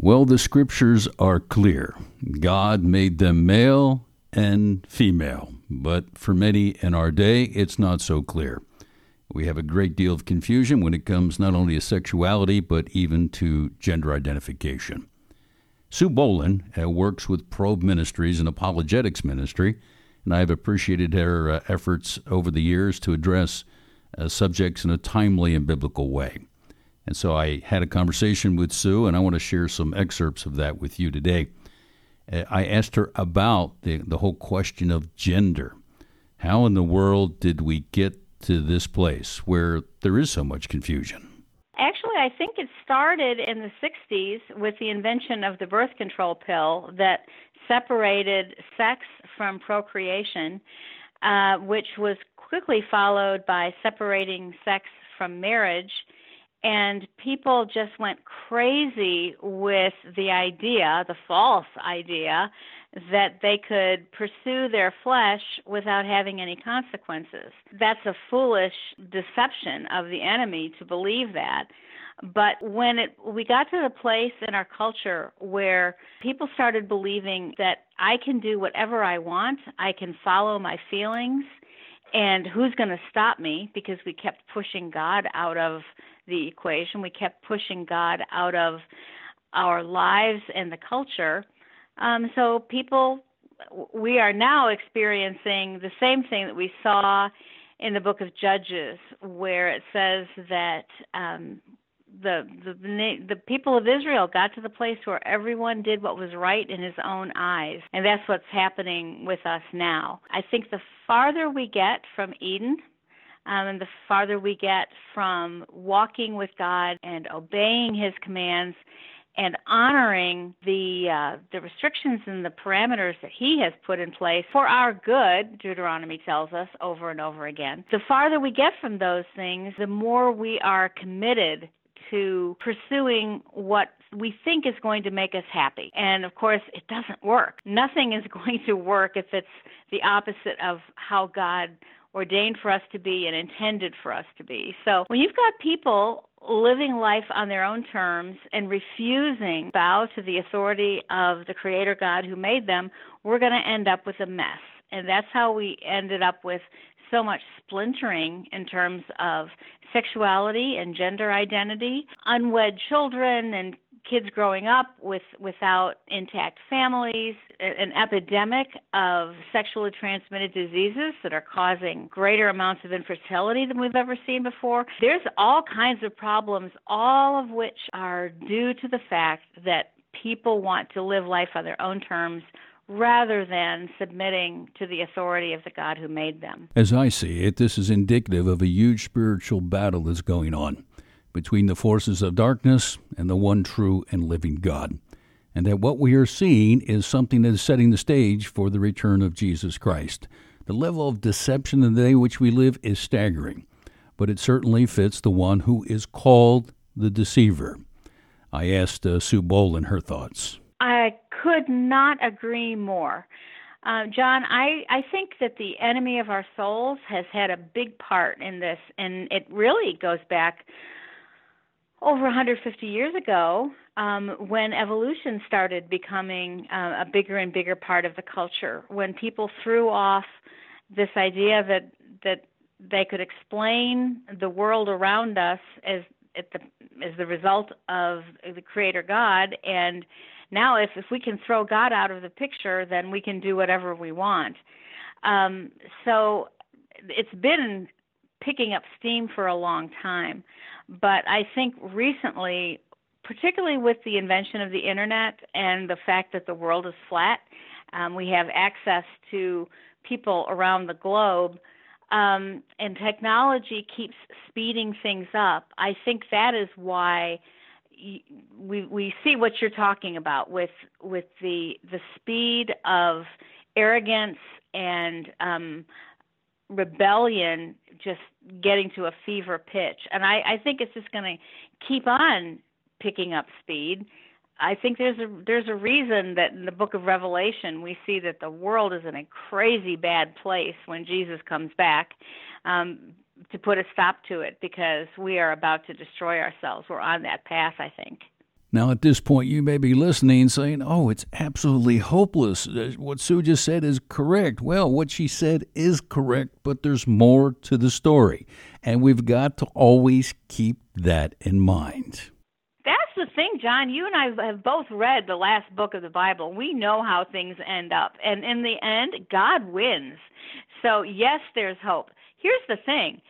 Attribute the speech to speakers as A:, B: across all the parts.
A: Well, the scriptures are clear. God made them male and female, but for many in our day, it's not so clear. We have a great deal of confusion when it comes not only to sexuality, but even to gender identification. Sue Bohlin uh, works with Probe Ministries, and apologetics ministry, and I've appreciated her uh, efforts over the years to address uh, subjects in a timely and biblical way. And so I had a conversation with Sue, and I want to share some excerpts of that with you today. Uh, I asked her about the, the whole question of gender. How in the world did we get to this place where there is so much confusion?
B: Actually, I think it started in the 60s with the invention of the birth control pill that separated sex from procreation, uh, which was quickly followed by separating sex from marriage and people just went crazy with the idea, the false idea, that they could pursue their flesh without having any consequences. That's a foolish deception of the enemy to believe that. But when it we got to the place in our culture where people started believing that I can do whatever I want, I can follow my feelings, and who's going to stop me because we kept pushing God out of the equation. We kept pushing God out of our lives and the culture. Um, so people, we are now experiencing the same thing that we saw in the book of Judges, where it says that um, the, the the people of Israel got to the place where everyone did what was right in his own eyes, and that's what's happening with us now. I think the farther we get from Eden, um, and the farther we get from walking with God and obeying His commands and honoring the uh, the restrictions and the parameters that He has put in place for our good, Deuteronomy tells us over and over again. The farther we get from those things, the more we are committed to pursuing what we think is going to make us happy. And of course, it doesn't work. Nothing is going to work if it's the opposite of how God ordained for us to be and intended for us to be. So when you've got people living life on their own terms and refusing bow to the authority of the creator God who made them, we're going to end up with a mess. And that's how we ended up with so much splintering in terms of sexuality and gender identity, unwed children and kids growing up with without intact families, an epidemic of sexually transmitted diseases that are causing greater amounts of infertility than we've ever seen before. There's all kinds of problems, all of which are due to the fact that people want to live life on their own terms rather than submitting to the authority of the God who made them.
A: As I see it, this is indicative of a huge spiritual battle that's going on between the forces of darkness and the one true and living God. And that what we are seeing is something that is setting the stage for the return of Jesus Christ. The level of deception in the day in which we live is staggering, but it certainly fits the one who is called the deceiver. I asked uh, Sue Bohlin her thoughts.
B: I could not agree more. Uh, John, I, I think that the enemy of our souls has had a big part in this, and it really goes back over 150 years ago, um, when evolution started becoming uh, a bigger and bigger part of the culture, when people threw off this idea that that they could explain the world around us as the, as the result of the Creator God, and now if if we can throw God out of the picture, then we can do whatever we want. Um, so it's been picking up steam for a long time. But I think recently, particularly with the invention of the internet and the fact that the world is flat, um, we have access to people around the globe, um, and technology keeps speeding things up. I think that is why we we see what you're talking about with with the the speed of arrogance and um, rebellion just getting to a fever pitch. And I, I think it's just going to keep on picking up speed. I think there's a there's a reason that in the book of Revelation we see that the world is in a crazy bad place when Jesus comes back um, to put a stop to it because we are about to destroy ourselves. We're on that path, I think.
A: Now, at this point, you may be listening saying, Oh, it's absolutely hopeless. Uh, what Sue just said is correct. Well, what she said is correct, but there's more to the story. And we've got to always keep that in mind.
B: Thing, John. You and I have both read the last book of the Bible. We know how things end up. And in the end, God wins. So, yes, there's hope. Here's the thing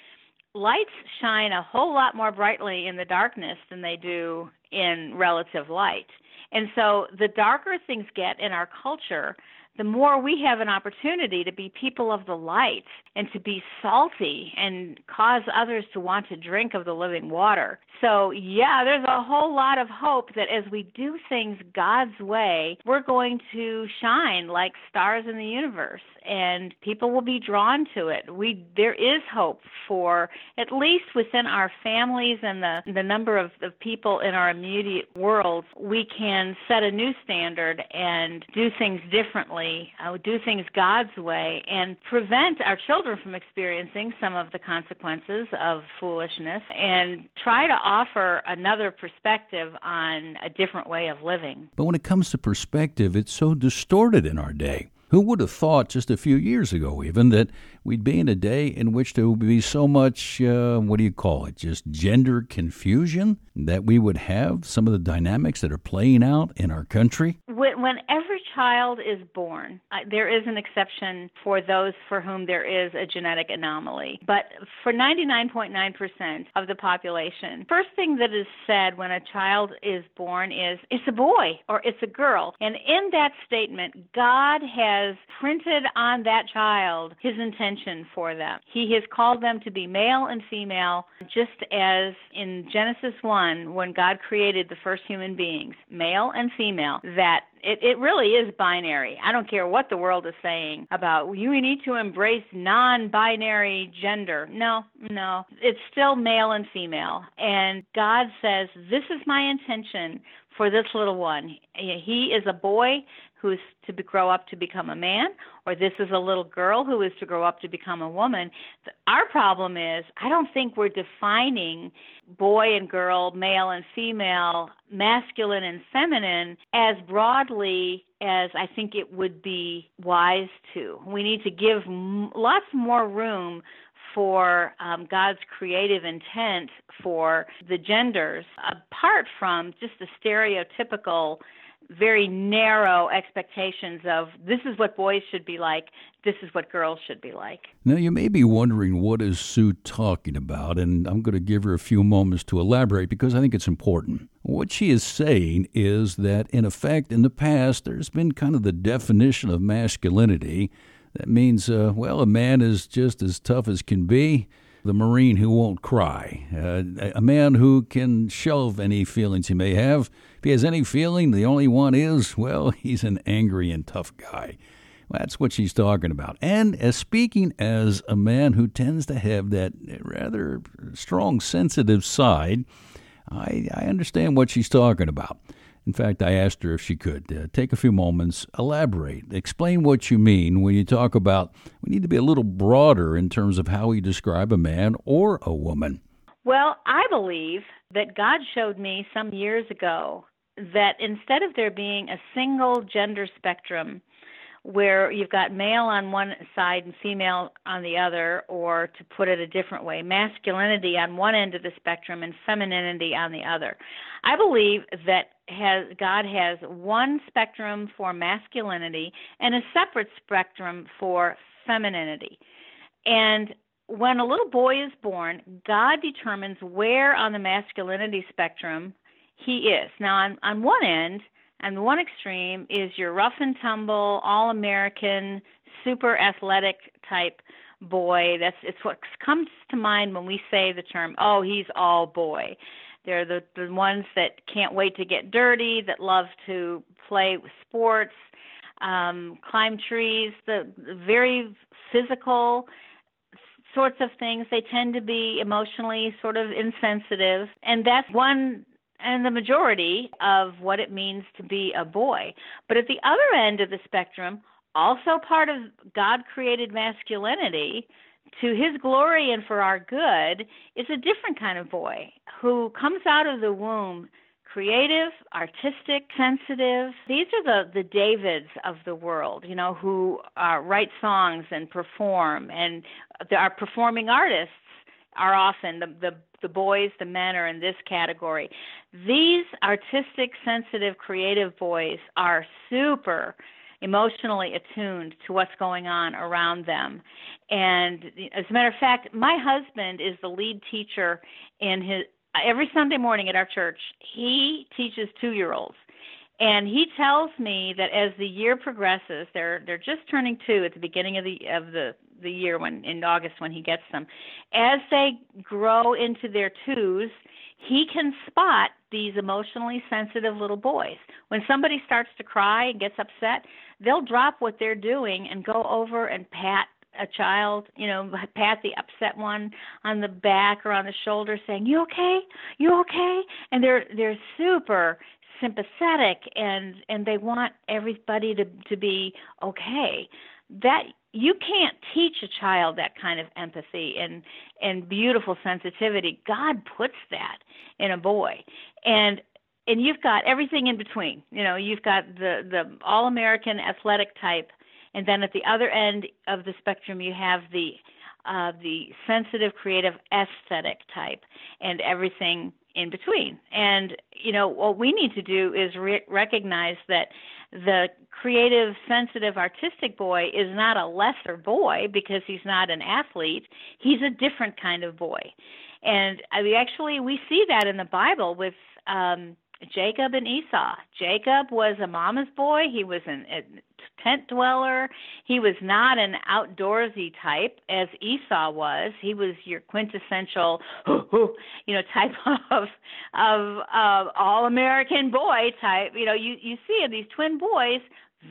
B: lights shine a whole lot more brightly in the darkness than they do in relative light. And so the darker things get in our culture, the more we have an opportunity to be people of the light and to be salty and cause others to want to drink of the living water. So, yeah, there's a whole lot of hope that as we do things God's way, we're going to shine like stars in the universe and people will be drawn to it. We there is hope for at least within our families and the the number of, of people in our immediate world, we can set a new standard and do things differently, uh, do things God's way and prevent our children from experiencing some of the consequences of foolishness and try to offer another perspective on a different way of living.
A: But when it comes to perspective, it's so distorted in our day. Who would have thought just a few years ago, even, that we'd be in a day in which there would be so much, uh, what do you call it, just gender confusion, that we would have some of the dynamics that are playing out in our country?
B: When, when every child is born, there is an exception for those for whom there is a genetic anomaly. But for 99.9% of the population, first thing that is said when a child is born is, it's a boy or it's a girl. And in that statement, God has printed on that child his intention for them. He has called them to be male and female, just as in Genesis 1, when God created the first human beings, male and female, that it, it really is binary. I don't care what the world is saying about you need to embrace non binary gender. No, no. It's still male and female. And God says, This is my intention for this little one. He is a boy who's to be, grow up to become a man, or this is a little girl who is to grow up to become a woman. Our problem is, I don't think we're defining boy and girl, male and female, masculine and feminine as broadly as I think it would be wise to. We need to give m- lots more room for um, God's creative intent for the genders, apart from just the stereotypical very narrow expectations of this is what boys should be like, this is what girls should be like.
A: Now you may be wondering what is Sue talking about, and I'm going to give her a few moments to elaborate because I think it's important. What she is saying is that in effect in the past there's been kind of the definition of masculinity that means uh, well a man is just as tough as can be the Marine who won't cry, uh, a man who can shelve any feelings he may have. Has any feeling, the only one is, well, he's an angry and tough guy. That's what she's talking about. And as speaking as a man who tends to have that rather strong sensitive side, I, I understand what she's talking about. In fact, I asked her if she could uh, take a few moments, elaborate, explain what you mean when you talk about we need to be a little broader in terms of how we describe a man or a woman.
B: Well, I believe that God showed me some years ago that instead of there being a single gender spectrum where you've got male on one side and female on the other, or to put it a different way, masculinity on one end of the spectrum and femininity on the other. I believe that has God has one spectrum for masculinity and a separate spectrum for femininity. And when a little boy is born, God determines where on the masculinity spectrum he is. Now, on, on one end, and the one extreme is your rough and tumble, all American, super athletic type boy. That's it's what comes to mind when we say the term, oh, he's all boy. They're the the ones that can't wait to get dirty, that love to play sports, um, climb trees, the, the very physical sorts of things. They tend to be emotionally sort of insensitive, and that's one and the majority of what it means to be a boy. But at the other end of the spectrum, also part of God created masculinity to his glory and for our good is a different kind of boy who comes out of the womb creative, artistic, sensitive. These are the the Davids of the world, you know, who uh, write songs and perform, and are performing artists are often the the the boys, the men are in this category. These artistic, sensitive, creative boys are super emotionally attuned to what's going on around them. And as a matter of fact, my husband is the lead teacher in his every Sunday morning at our church. He teaches 2-year-olds. And he tells me that as the year progresses, they're they're just turning 2 at the beginning of the of the the year when in August when he gets them. As they grow into their 2s, he can spot these emotionally sensitive little boys. When somebody starts to cry and gets upset, they'll drop what they're doing and go over and pat a child, you know, pat the upset one on the back or on the shoulder saying, "You okay? You okay?" And they're they're super sympathetic and and they want everybody to to be okay. That you can't teach a child that kind of empathy and and beautiful sensitivity. God puts that in a boy. And and you've got everything in between. You know, you've got the the all American athletic type and then at the other end of the spectrum you have the uh, the sensitive, creative, aesthetic type, and everything in between. And you know what we need to do is re- recognize that the creative, sensitive, artistic boy is not a lesser boy because he's not an athlete. He's a different kind of boy, and I mean, actually we see that in the Bible with. Um, Jacob and Esau. Jacob was a mama's boy. He was an, a tent dweller. He was not an outdoorsy type as Esau was. He was your quintessential, you know, type of of, all American boy type. You know, you you see in these twin boys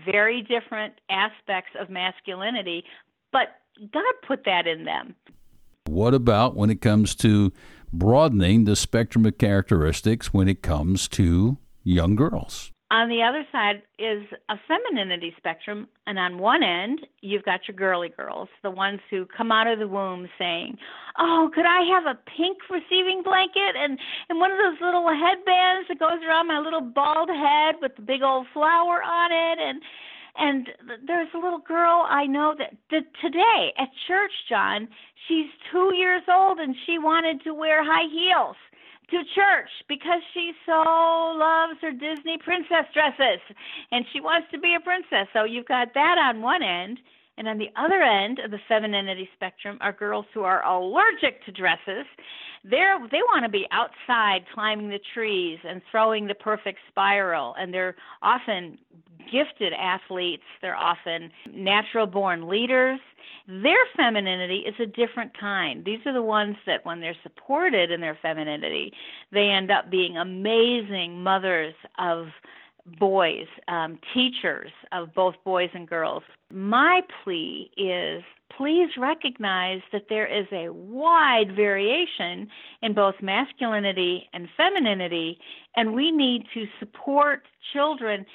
B: very different aspects of masculinity, but God put that in them.
A: What about when it comes to broadening the spectrum of characteristics when it comes to young girls.
B: On the other side is a femininity spectrum, and on one end, you've got your girly girls, the ones who come out of the womb saying, "Oh, could I have a pink receiving blanket and and one of those little headbands that goes around my little bald head with the big old flower on it and and there's a little girl I know that, that today at church, John, she's two years old and she wanted to wear high heels to church because she so loves her Disney princess dresses and she wants to be a princess. So you've got that on one end. And on the other end of the femininity spectrum are girls who are allergic to dresses. They're, they want to be outside climbing the trees and throwing the perfect spiral. And they're often gifted athletes, they're often natural born leaders. Their femininity is a different kind. These are the ones that, when they're supported in their femininity, they end up being amazing mothers of boys, um, teachers of both boys and girls. My plea is please recognize that there is a wide variation in both masculinity and femininity, and we need to support children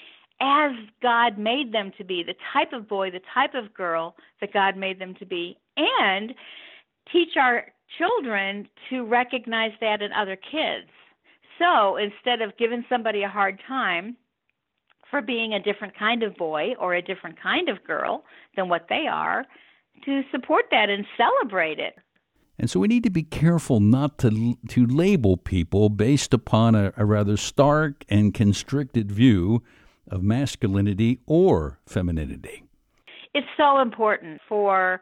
B: as God made them to be, the type of boy, the type of girl that God made them to be, and teach our children to recognize that in other kids. So instead of giving somebody a hard time for being a different kind of boy or a different kind of girl than what they are, to support that and celebrate it.
A: And so we need to be careful not to to label people based upon a, a rather stark and constricted view of masculinity or femininity.
B: It's so important for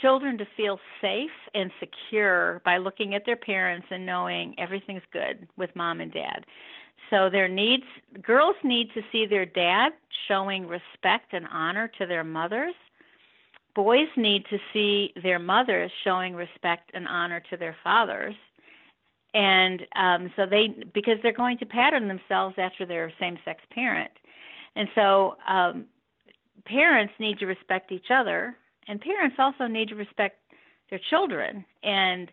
B: children to feel safe and secure by looking at their parents and knowing everything's good with mom and dad. So their needs girls need to see their dad showing respect and honor to their mothers. Boys need to see their mothers showing respect and honor to their fathers. And um, so they, because they're going to pattern themselves after their same sex parent. And so um, parents need to respect each other, and parents also need to respect their children and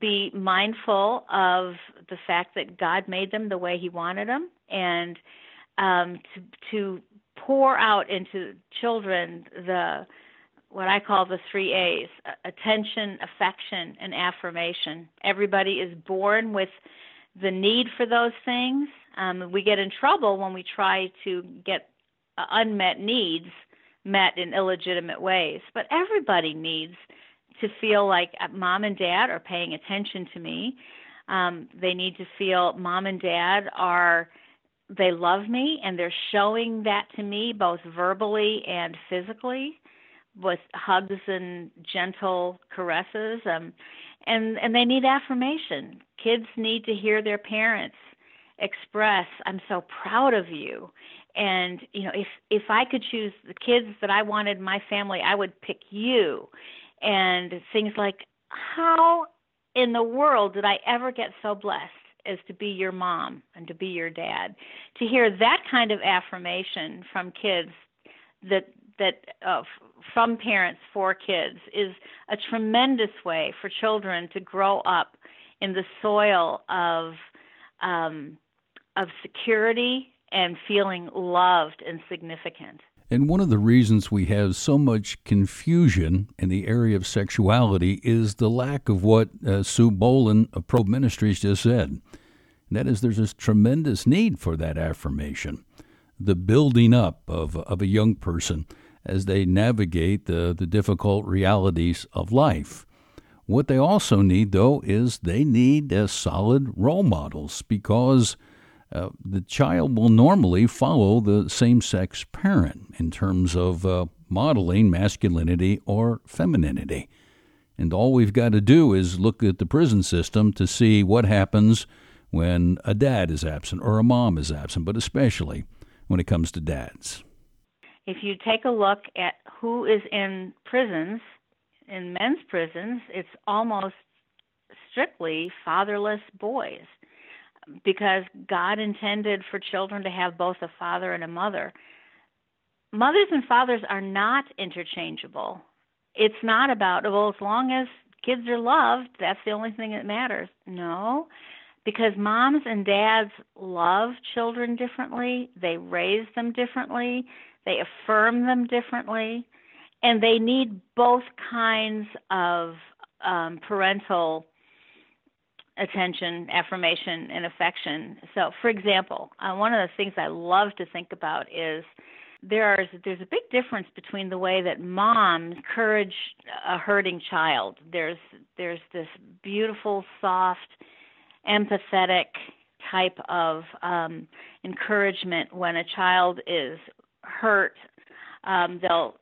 B: be mindful of the fact that God made them the way He wanted them, and um, to to pour out into children the what I call the three A's attention, affection, and affirmation. Everybody is born with the need for those things. Um, we get in trouble when we try to get uh, unmet needs met in illegitimate ways. But everybody needs to feel like mom and dad are paying attention to me. Um, they need to feel mom and dad are they love me and they're showing that to me both verbally and physically with hugs and gentle caresses um and and they need affirmation. Kids need to hear their parents express i'm so proud of you. And you know if if i could choose the kids that i wanted in my family i would pick you and things like how in the world did i ever get so blessed as to be your mom and to be your dad to hear that kind of affirmation from kids that that uh, from parents for kids is a tremendous way for children to grow up in the soil of um, of security and feeling loved and significant.
A: And one of the reasons we have so much confusion in the area of sexuality is the lack of what uh, Sue Bohlin of Probe Ministries just said. And that is, there's this tremendous need for that affirmation, the building up of, of a young person as they navigate the, the difficult realities of life. What they also need, though, is they need uh, solid role models because uh, the child will normally follow the same sex parent in terms of uh, modeling masculinity or femininity. And all we've got to do is look at the prison system to see what happens when a dad is absent or a mom is absent, but especially when it comes to dads.
B: If you take a look at who is in prisons, in men's prisons, it's almost strictly fatherless boys because God intended for children to have both a father and a mother. Mothers and fathers are not interchangeable. It's not about, well, as long as kids are loved, that's the only thing that matters. No, because moms and dads love children differently, they raise them differently, they affirm them differently, and they need both kinds of um, parental attention, affirmation, and affection. So, for example, uh, one of the things I love to think about is there is there's a big difference between the way that moms encourage a hurting child. There's there's this beautiful, soft, empathetic type of um, encouragement when a child is hurt. Um, they'll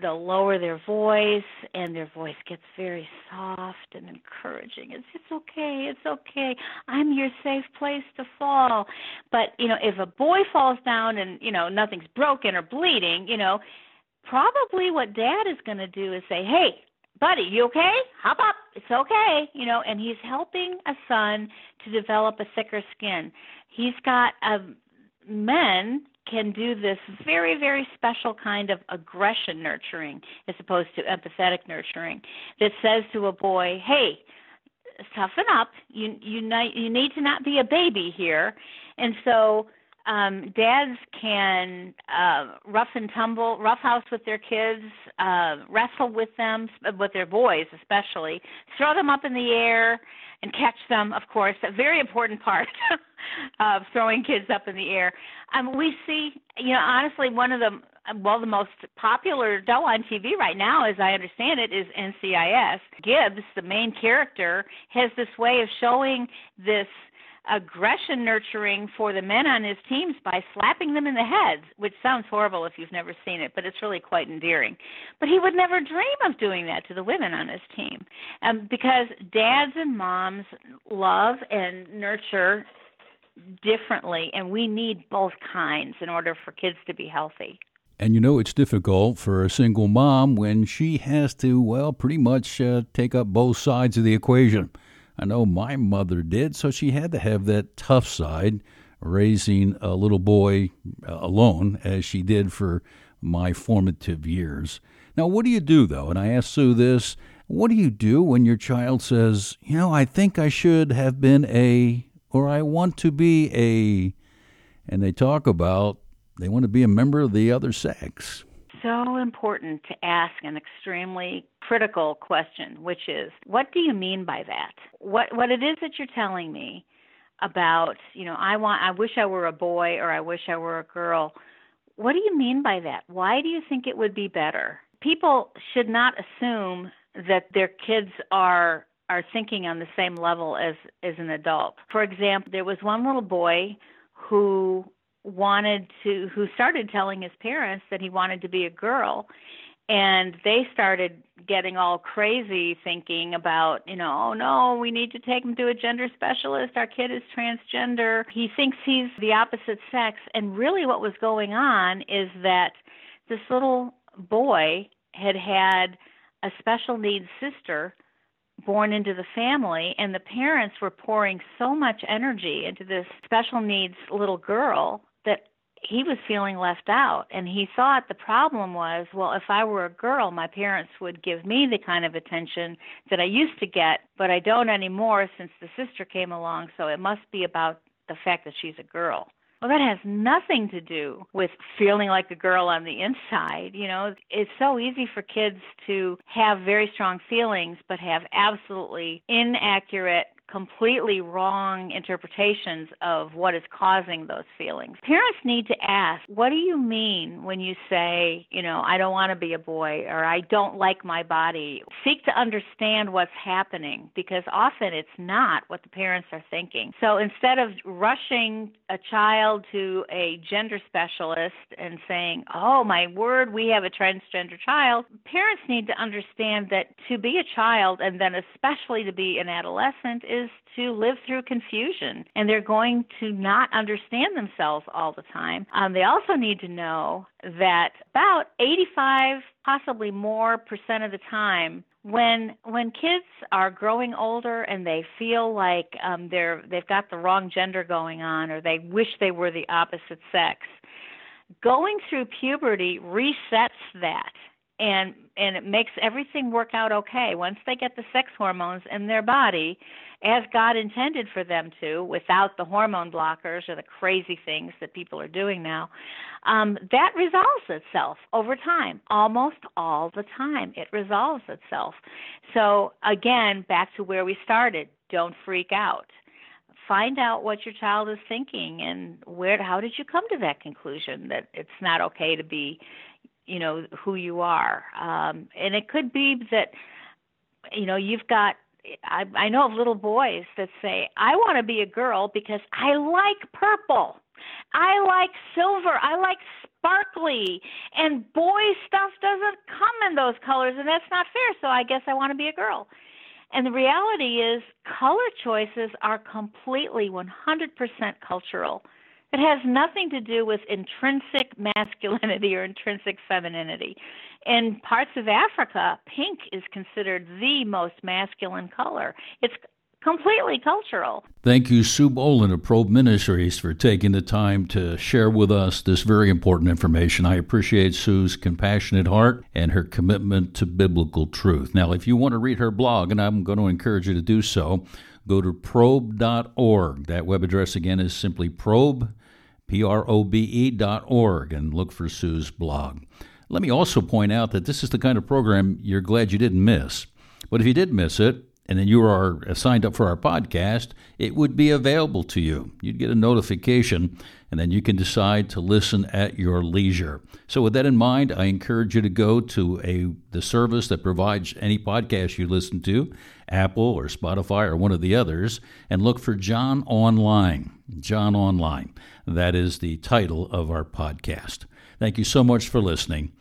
B: they'll lower their voice and their voice gets very soft and encouraging. It's it's okay it's okay. I'm your safe place to fall. But you know if a boy falls down and you know nothing's broken or bleeding you know probably what dad is going to do is say hey buddy you okay? Hop up. It's okay you know and he's helping a son to develop a thicker skin. He's got a men can do this very, very special kind of aggression nurturing as opposed to empathetic nurturing that says to a boy, hey, toughen up. You you you need to not be a baby here. And so um, dads can uh, rough and tumble, roughhouse with their kids, uh, wrestle with them, with their boys especially, throw them up in the air and catch them. Of course, a very important part of throwing kids up in the air. Um, we see, you know, honestly, one of the well, the most popular show on TV right now, as I understand it, is NCIS. Gibbs, the main character, has this way of showing this aggression nurturing for the men on his teams by slapping them in the heads, which sounds horrible if you've never seen it, but it's really quite endearing. But he would never dream of doing that to the women on his team um, because dads and moms love and nurture differently, and we need both kinds in order for kids to be healthy.
A: And you know, it's difficult for a single mom when she has to, well, pretty much uh, take up both sides of the equation. I know my mother did, so she had to have that tough side, raising a little boy uh, alone, as she did for my formative years. Now, what do you do, though? And I asked Sue this what do you do when your child says, you know, I think I should have been a, or I want to be a, and they talk about they want to be a member of the other sex?
B: So important to ask an extremely critical question, which is, what do you mean by that? What what it is that you're telling me? about, you know, I want I wish I were a boy or I wish I were a girl. What do you mean by that? Why do you think it would be better? People should not assume that their kids are are thinking on the same level as as an adult. For example, there was one little boy who wanted to who started telling his parents that he wanted to be a girl. And they started getting all crazy thinking about you know oh no we need to take him to a gender specialist. Our kid is transgender. He thinks he's the opposite sex. And really what was going on is that this little boy had had a special needs sister born into the family and the parents were pouring so much energy into this special needs little girl he was feeling left out and he thought the problem was well if i were a girl my parents would give me the kind of attention that i used to get but i don't anymore since the sister came along so it must be about the fact that she's a girl well, that has nothing to do with feeling like a girl on the inside. You know, it's so easy for kids to have very strong feelings, but have absolutely inaccurate completely wrong interpretations of what is causing those feelings. Parents need to ask, what do you mean when you say, you know, I don't want to be a boy or I don't like my body? Seek to understand what's happening because often it's not what the parents are thinking. So instead of rushing a child to a gender specialist and saying, oh, my word, we have a transgender child, parents need to understand that to be a child and then especially to be an adolescent is is to live through confusion and they're going to not understand themselves all the time. Um, they also need to know that about 85, possibly more percent of the time, when when kids are growing older and they feel like um, they're they've got the wrong gender going on or they wish they were the opposite sex, going through puberty resets that and and it makes everything work out okay once they get the sex hormones in their body as God intended for them to without the hormone blockers or the crazy things that people are doing now um, that resolves itself over time almost all the time. It resolves itself. So again back to where we started don't freak out. Find out what your child is thinking and where how did you come to that conclusion that it's not okay to be you know who you are? Um and it could be that you know you've got I, I know of little boys that say, I want to be a girl because I like purple. I like silver. I like sparkly. And boy stuff doesn't come in those colors, and that's not fair. So I guess I want to be a girl. And the reality is, color choices are completely 100% cultural. It has nothing to do with intrinsic masculinity or intrinsic femininity. In parts of Africa, pink is considered the most masculine color. It's completely cultural.
A: Thank you, Sue Bohlin of Probe Ministries, for taking the time to share with us this very important information. I appreciate Sue's compassionate heart and her commitment to biblical truth. Now, if you want to read her blog, and I'm going to encourage you to do so, go to probe.org. That web address again is simply probe P-R-O-B-E dot org, and look for Sue's blog. Let me also point out that this is the kind of program you're glad you didn't miss. But if you did miss it, and then you are signed up for our podcast, it would be available to you. You'd get a notification, and then you can decide to listen at your leisure. So, with that in mind, I encourage you to go to a the service that provides any podcast you listen to, Apple or Spotify or one of the others, and look for John Online. John Online. That is the title of our podcast. Thank you so much for listening.